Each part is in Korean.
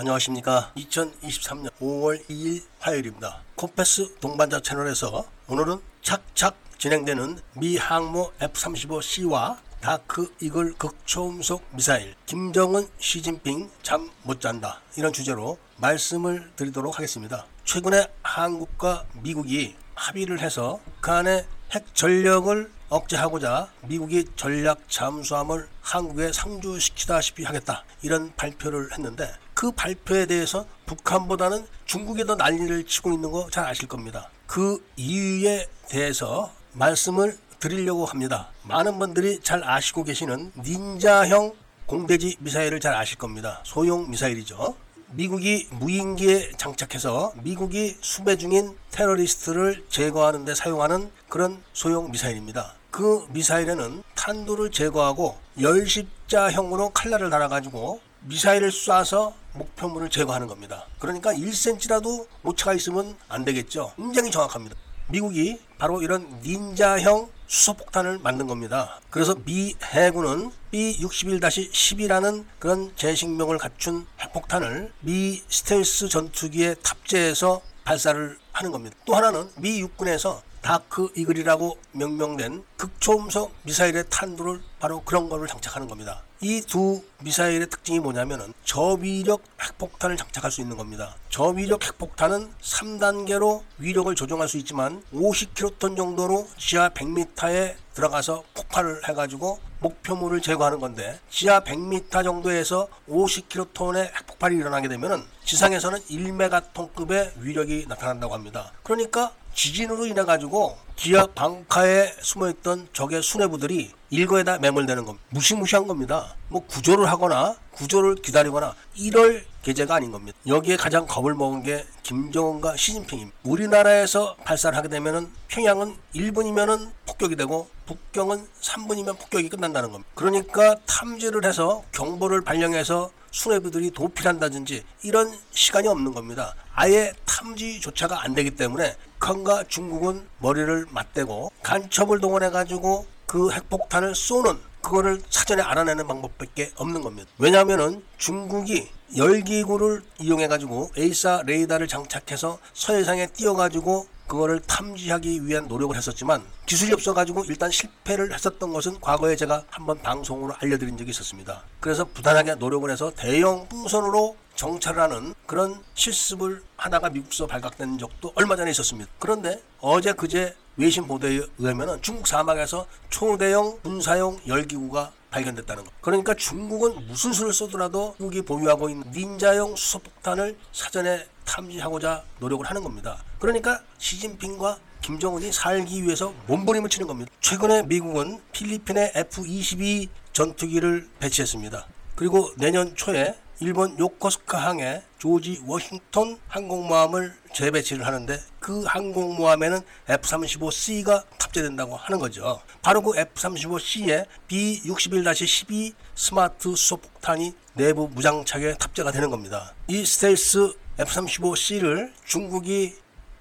안녕하십니까. 2023년 5월 2일 화요일입니다. 코페스 동반자 채널에서 오늘은 착착 진행되는 미 항모 F-35C와 Dark Eagle 극초음속 미사일 김정은 시진핑 잠 못 잔다 이런 주제로 말씀을 드리도록 하겠습니다. 최근에 한국과 미국이 합의를 해서 북한의 핵 전력을 억제하고자 미국이 전략 잠수함을 한국에 상주시키다시피 하겠다 이런 발표를 했는데 그 발표에 대해서 북한보다는 중국이 더 난리를 치고 있는 거 잘 아실 겁니다. 그 이유에 대해서 말씀을 드리려고 합니다. 많은 분들이 잘 아시고 계시는 닌자형 공대지 미사일을 잘 아실 겁니다. 소형 미사일이죠. 미국이 무인기에 장착해서 미국이 수배 중인 테러리스트를 제거하는 데 사용하는 그런 소형 미사일입니다. 그 미사일에는 탄두를 제거하고 열십자형으로 칼날을 달아가지고 미사일을 쏴서 목표물을 제거하는 겁니다. 그러니까 1cm라도 오차가 있으면 안 되겠죠. 굉장히 정확합니다. 미국이 바로 이런 닌자형 수소폭탄을 만든 겁니다. 그래서 미 해군은 B-61-10이라는 그런 제식명을 갖춘 핵폭탄을 미 스텔스 전투기에 탑재해서 발사를 하는 겁니다. 또 하나는 미 육군에서 Dark Eagle이라고 명명된 극초음속 미사일의 탄두를 바로 그런 거를 장착하는 겁니다. 이 두 미사일의 특징이 뭐냐면은 저위력 핵폭탄을 장착할 수 있는 겁니다. 저위력 핵폭탄은 3단계로 위력을 조정할 수 있지만 50킬로톤 정도로 지하 100m에 들어가서 폭발을 해가지고 목표물을 제거하는 건데 지하 100m 정도에서 50킬로톤의 핵폭발이 일어나게 되면은 지상에서는 1메가톤급의 위력이 나타난다고 합니다. 그러니까 지진으로 인해 가지고 지하 방카에 숨어있던 적의 수뇌부들이 일거에다 매몰되는 겁니다. 무시무시한 겁니다. 뭐 구조를 하거나 구조를 기다리거나 이럴 계제가 아닌 겁니다. 여기에 가장 겁을 먹은 게 김정은과 시진핑입니다. 우리나라에서 발사를 하게 되면은 평양은 1분이면은 폭격이 되고 북경은 3분이면 폭격이 끝난다는 겁니다. 그러니까 탐지를 해서 경보를 발령해서 수뇌부들이 도피한다든지 이런 시간이 없는 겁니다. 아예 탐지조차가 안 되기 때문에 북한과 중국은 머리를 맞대고 간첩을 동원해 가지고 그 핵폭탄을 쏘는 그거를 사전에 알아내는 방법밖에 없는 겁니다. 왜냐하면은 중국이 열기구를 이용해 가지고 AESA 레이더를 장착해서 서해상에 띄워 가지고 그거를 탐지하기 위한 노력을 했었지만 기술이 없어가지고 일단 실패를 했었던 것은 과거에 제가 한번 방송으로 알려드린 적이 있었습니다. 그래서 부단하게 노력을 해서 대형 풍선으로 정찰하는 그런 실습을 하다가 미국서 발각된 적도 얼마 전에 있었습니다. 그런데 어제 그제 외신 보도에 의하면 중국 사막에서 초대형 군사용 열기구가 발견됐다는 것. 그러니까 중국은 무슨 수를 쓰더라도 중국이 보유하고 있는 닌자형 수소폭탄을 사전에 탐지하고자 노력을 하는 겁니다. 그러니까 시진핑과 김정은이 살기 위해서 몸부림을 치는 겁니다. 최근에 미국은 필리핀의 F-22 전투기를 배치했습니다. 그리고 내년 초에 일본 요코스카 항에 조지 워싱턴 항공모함을 재배치를 하는데 그 항공모함에는 F-35C가 탑재된다고 하는 거죠. 바로 그 F-35C에 B-61-12 스마트 수소폭탄이 내부 무장착에 탑재가 되는 겁니다. 이 스텔스 F-35C를 중국이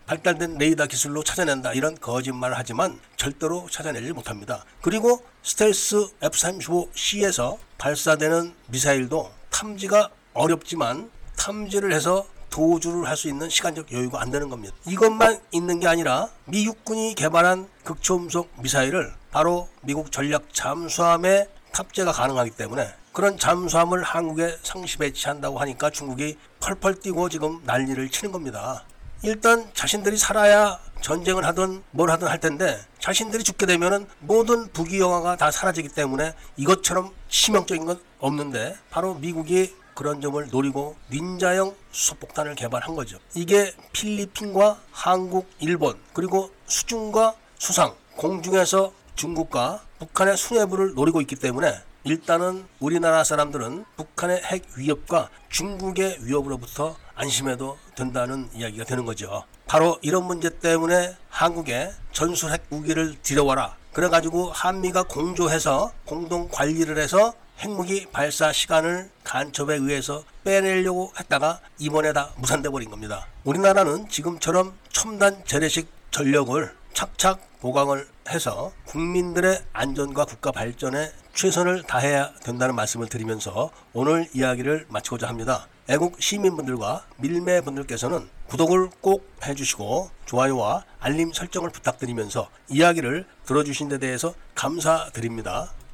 발달된 레이더 기술로 찾아낸다 이런 거짓말을 하지만 절대로 찾아내지 못합니다. 그리고 스텔스 F-35C에서 발사되는 미사일도 탐지가 어렵지만 탐지를 해서 도주를 할 수 있는 시간적 여유가 안 되는 겁니다. 이것만 있는 게 아니라 미 육군이 개발한 극초음속 미사일을 바로 미국 전략 잠수함에 탑재가 가능하기 때문에 그런 잠수함을 한국에 상시 배치한다고 하니까 중국이 펄펄 뛰고 지금 난리를 치는 겁니다. 일단 자신들이 살아야 전쟁을 하든 뭘 하든 할 텐데 자신들이 죽게 되면은 모든 부귀 영화가 다 사라지기 때문에 이것처럼 치명적인 건 없는데 바로 미국이 그런 점을 노리고 닌자형 수소폭탄을 개발한 거죠. 이게 필리핀과 한국, 일본 그리고 수중과 수상 공중에서 중국과 북한의 수뇌부를 노리고 있기 때문에 일단은 우리나라 사람들은 북한의 핵 위협과 중국의 위협으로부터 안심해도 된다는 이야기가 되는 거죠. 바로 이런 문제 때문에 한국에 전술 핵 무기를 들여와라. 그래가지고 한미가 공조해서 공동 관리를 해서 핵무기 발사 시간을 간첩에 의해서 빼내려고 했다가 이번에 다 무산돼 버린 겁니다. 우리나라는 지금처럼 첨단 재래식 전력을 착착 보강을 해서 국민들의 안전과 국가 발전에 최선을 다해야 된다는 말씀을 드리면서 오늘 이야기를 마치고자 합니다. 애국 시민분들과 밀매분들께서는 구독을 꼭 해주시고 좋아요와 알림 설정을 부탁드리면서 이야기를 들어주신 데 대해서 감사드립니다.